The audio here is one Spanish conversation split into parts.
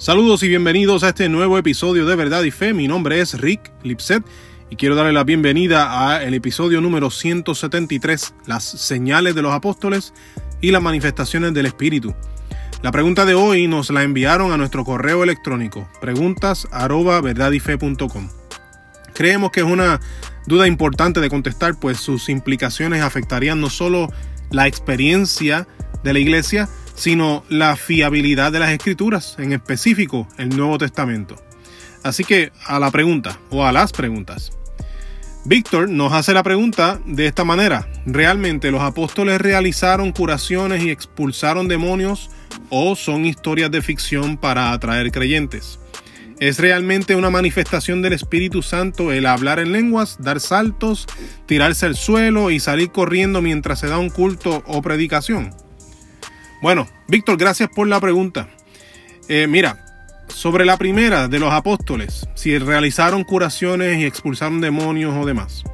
Saludos y bienvenidos a este nuevo episodio de Verdad y Fe. Mi nombre es Rick Lipset y quiero darle la bienvenida al episodio número 173, las señales de los apóstoles y las manifestaciones del Espíritu. La pregunta de hoy nos la enviaron a nuestro correo electrónico, preguntas Creemos que es una duda importante de contestar, pues sus implicaciones afectarían no solo la experiencia de la iglesia, sino la fiabilidad de las escrituras, en específico el Nuevo Testamento. Así que a la pregunta o a las preguntas. Víctor nos hace la pregunta de esta manera. ¿Realmente los apóstoles realizaron curaciones y expulsaron demonios o son historias de ficción para atraer creyentes? ¿Es realmente una manifestación del Espíritu Santo el hablar en lenguas, dar saltos, tirarse al suelo y salir corriendo mientras se da un culto o predicación? Bueno, Víctor, gracias por la pregunta. Eh, mira, sobre la primera de los apóstoles, si realizaron curaciones y expulsaron demonios o demás.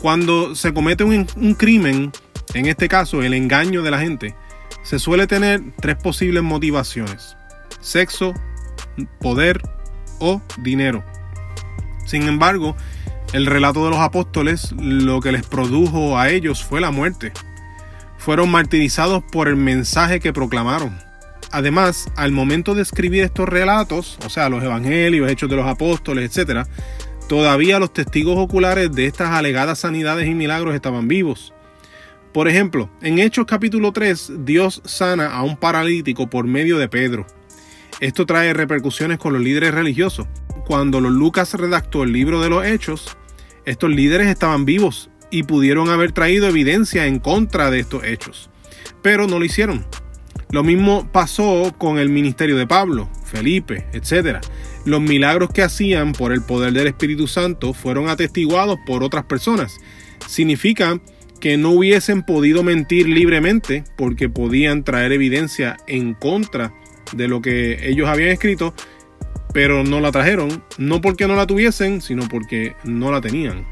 Cuando se comete un, un crimen, en este caso el engaño de la gente, se suele tener tres posibles motivaciones. Sexo, poder o dinero. Sin embargo, el relato de los apóstoles lo que les produjo a ellos fue la muerte fueron martirizados por el mensaje que proclamaron. Además, al momento de escribir estos relatos, o sea, los evangelios, hechos de los apóstoles, etc., todavía los testigos oculares de estas alegadas sanidades y milagros estaban vivos. Por ejemplo, en Hechos capítulo 3, Dios sana a un paralítico por medio de Pedro. Esto trae repercusiones con los líderes religiosos. Cuando Lucas redactó el libro de los Hechos, estos líderes estaban vivos y pudieron haber traído evidencia en contra de estos hechos, pero no lo hicieron. Lo mismo pasó con el ministerio de Pablo, Felipe, etc. Los milagros que hacían por el poder del Espíritu Santo fueron atestiguados por otras personas. Significa que no hubiesen podido mentir libremente porque podían traer evidencia en contra de lo que ellos habían escrito, pero no la trajeron, no porque no la tuviesen, sino porque no la tenían.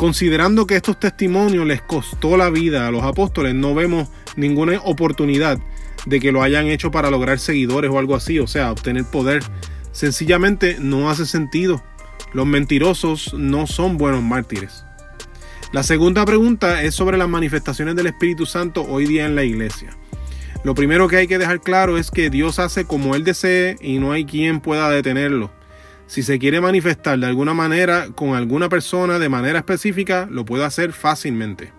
Considerando que estos testimonios les costó la vida a los apóstoles, no vemos ninguna oportunidad de que lo hayan hecho para lograr seguidores o algo así, o sea, obtener poder. Sencillamente no hace sentido. Los mentirosos no son buenos mártires. La segunda pregunta es sobre las manifestaciones del Espíritu Santo hoy día en la iglesia. Lo primero que hay que dejar claro es que Dios hace como Él desee y no hay quien pueda detenerlo. Si se quiere manifestar de alguna manera con alguna persona de manera específica, lo puede hacer fácilmente.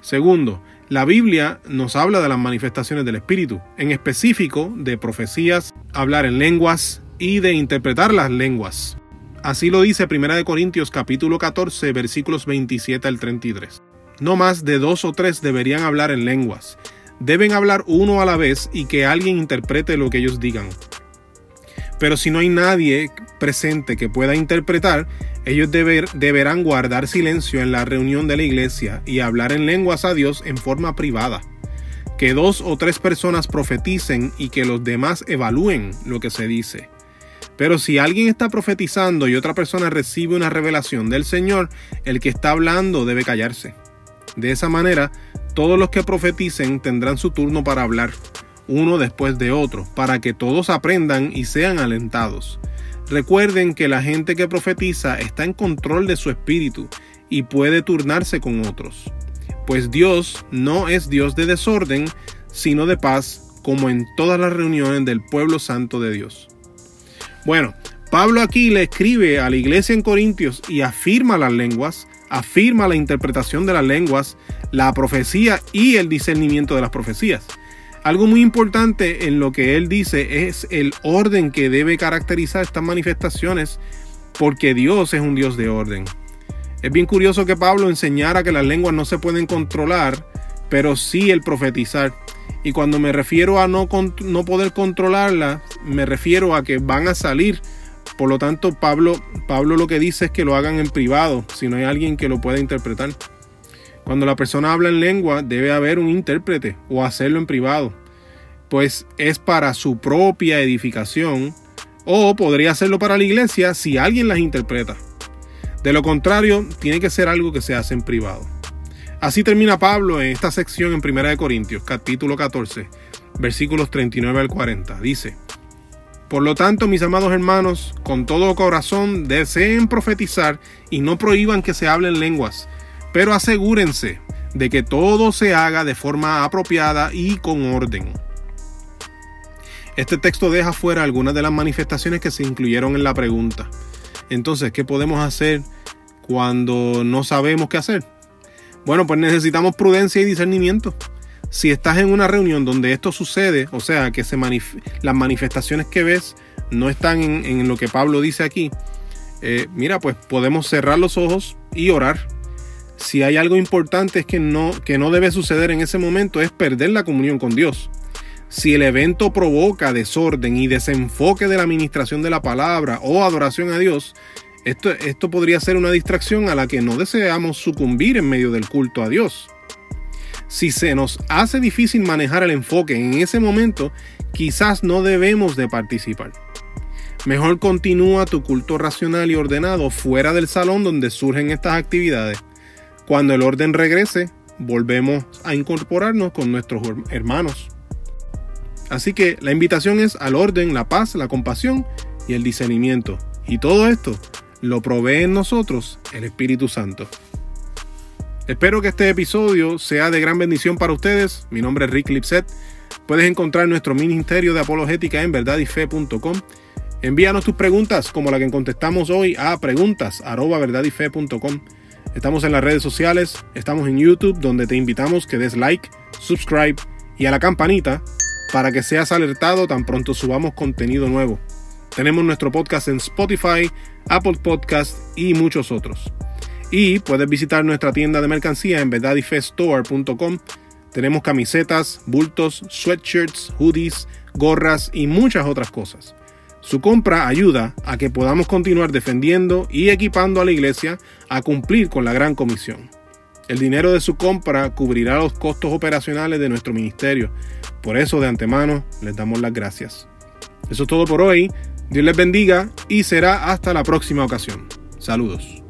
Segundo, la Biblia nos habla de las manifestaciones del Espíritu, en específico de profecías, hablar en lenguas y de interpretar las lenguas. Así lo dice 1 Corintios capítulo 14 versículos 27 al 33. No más de dos o tres deberían hablar en lenguas. Deben hablar uno a la vez y que alguien interprete lo que ellos digan. Pero si no hay nadie presente que pueda interpretar, ellos deberán guardar silencio en la reunión de la iglesia y hablar en lenguas a Dios en forma privada. Que dos o tres personas profeticen y que los demás evalúen lo que se dice. Pero si alguien está profetizando y otra persona recibe una revelación del Señor, el que está hablando debe callarse. De esa manera, todos los que profeticen tendrán su turno para hablar uno después de otro, para que todos aprendan y sean alentados. Recuerden que la gente que profetiza está en control de su espíritu y puede turnarse con otros. Pues Dios no es Dios de desorden, sino de paz, como en todas las reuniones del pueblo santo de Dios. Bueno, Pablo aquí le escribe a la iglesia en Corintios y afirma las lenguas, afirma la interpretación de las lenguas, la profecía y el discernimiento de las profecías. Algo muy importante en lo que él dice es el orden que debe caracterizar estas manifestaciones, porque Dios es un Dios de orden. Es bien curioso que Pablo enseñara que las lenguas no se pueden controlar, pero sí el profetizar. Y cuando me refiero a no, no poder controlarlas, me refiero a que van a salir. Por lo tanto, Pablo, Pablo lo que dice es que lo hagan en privado, si no hay alguien que lo pueda interpretar. Cuando la persona habla en lengua, debe haber un intérprete o hacerlo en privado, pues es para su propia edificación o podría hacerlo para la iglesia si alguien las interpreta. De lo contrario, tiene que ser algo que se hace en privado. Así termina Pablo en esta sección en 1 Corintios, capítulo 14, versículos 39 al 40. Dice, Por lo tanto, mis amados hermanos, con todo corazón deseen profetizar y no prohíban que se hablen lenguas, pero asegúrense de que todo se haga de forma apropiada y con orden. Este texto deja fuera algunas de las manifestaciones que se incluyeron en la pregunta. Entonces, ¿qué podemos hacer cuando no sabemos qué hacer? Bueno, pues necesitamos prudencia y discernimiento si estás en una reunión donde esto sucede, o sea, que las manifestaciones que ves no están en, lo que Pablo dice aquí, eh, mira, pues podemos cerrar los ojos y orar. Si hay algo importante es que no, que no debe suceder en ese momento es perder la comunión con Dios. Si el evento provoca desorden y desenfoque de la administración de la palabra o adoración a Dios, esto, esto podría ser una distracción a la que no deseamos sucumbir en medio del culto a Dios. Si se nos hace difícil manejar el enfoque en ese momento, quizás no debemos de participar. Mejor continúa tu culto racional y ordenado fuera del salón donde surgen estas actividades. Cuando el orden regrese, volvemos a incorporarnos con nuestros hermanos. Así que la invitación es al orden, la paz, la compasión y el discernimiento. Y todo esto lo provee en nosotros el Espíritu Santo. Espero que este episodio sea de gran bendición para ustedes. Mi nombre es Rick Lipset. Puedes encontrar nuestro ministerio de apologética en verdadyfe.com. Envíanos tus preguntas como la que contestamos hoy a preguntas@verdadyfe.com. Estamos en las redes sociales, estamos en YouTube donde te invitamos que des like, subscribe y a la campanita para que seas alertado tan pronto subamos contenido nuevo. Tenemos nuestro podcast en Spotify, Apple Podcast y muchos otros. Y puedes visitar nuestra tienda de mercancía en verdadyfestore.com. Tenemos camisetas, bultos, sweatshirts, hoodies, gorras y muchas otras cosas. Su compra ayuda a que podamos continuar defendiendo y equipando a la iglesia a cumplir con la gran comisión. El dinero de su compra cubrirá los costos operacionales de nuestro ministerio. Por eso de antemano les damos las gracias. Eso es todo por hoy. Dios les bendiga y será hasta la próxima ocasión. Saludos.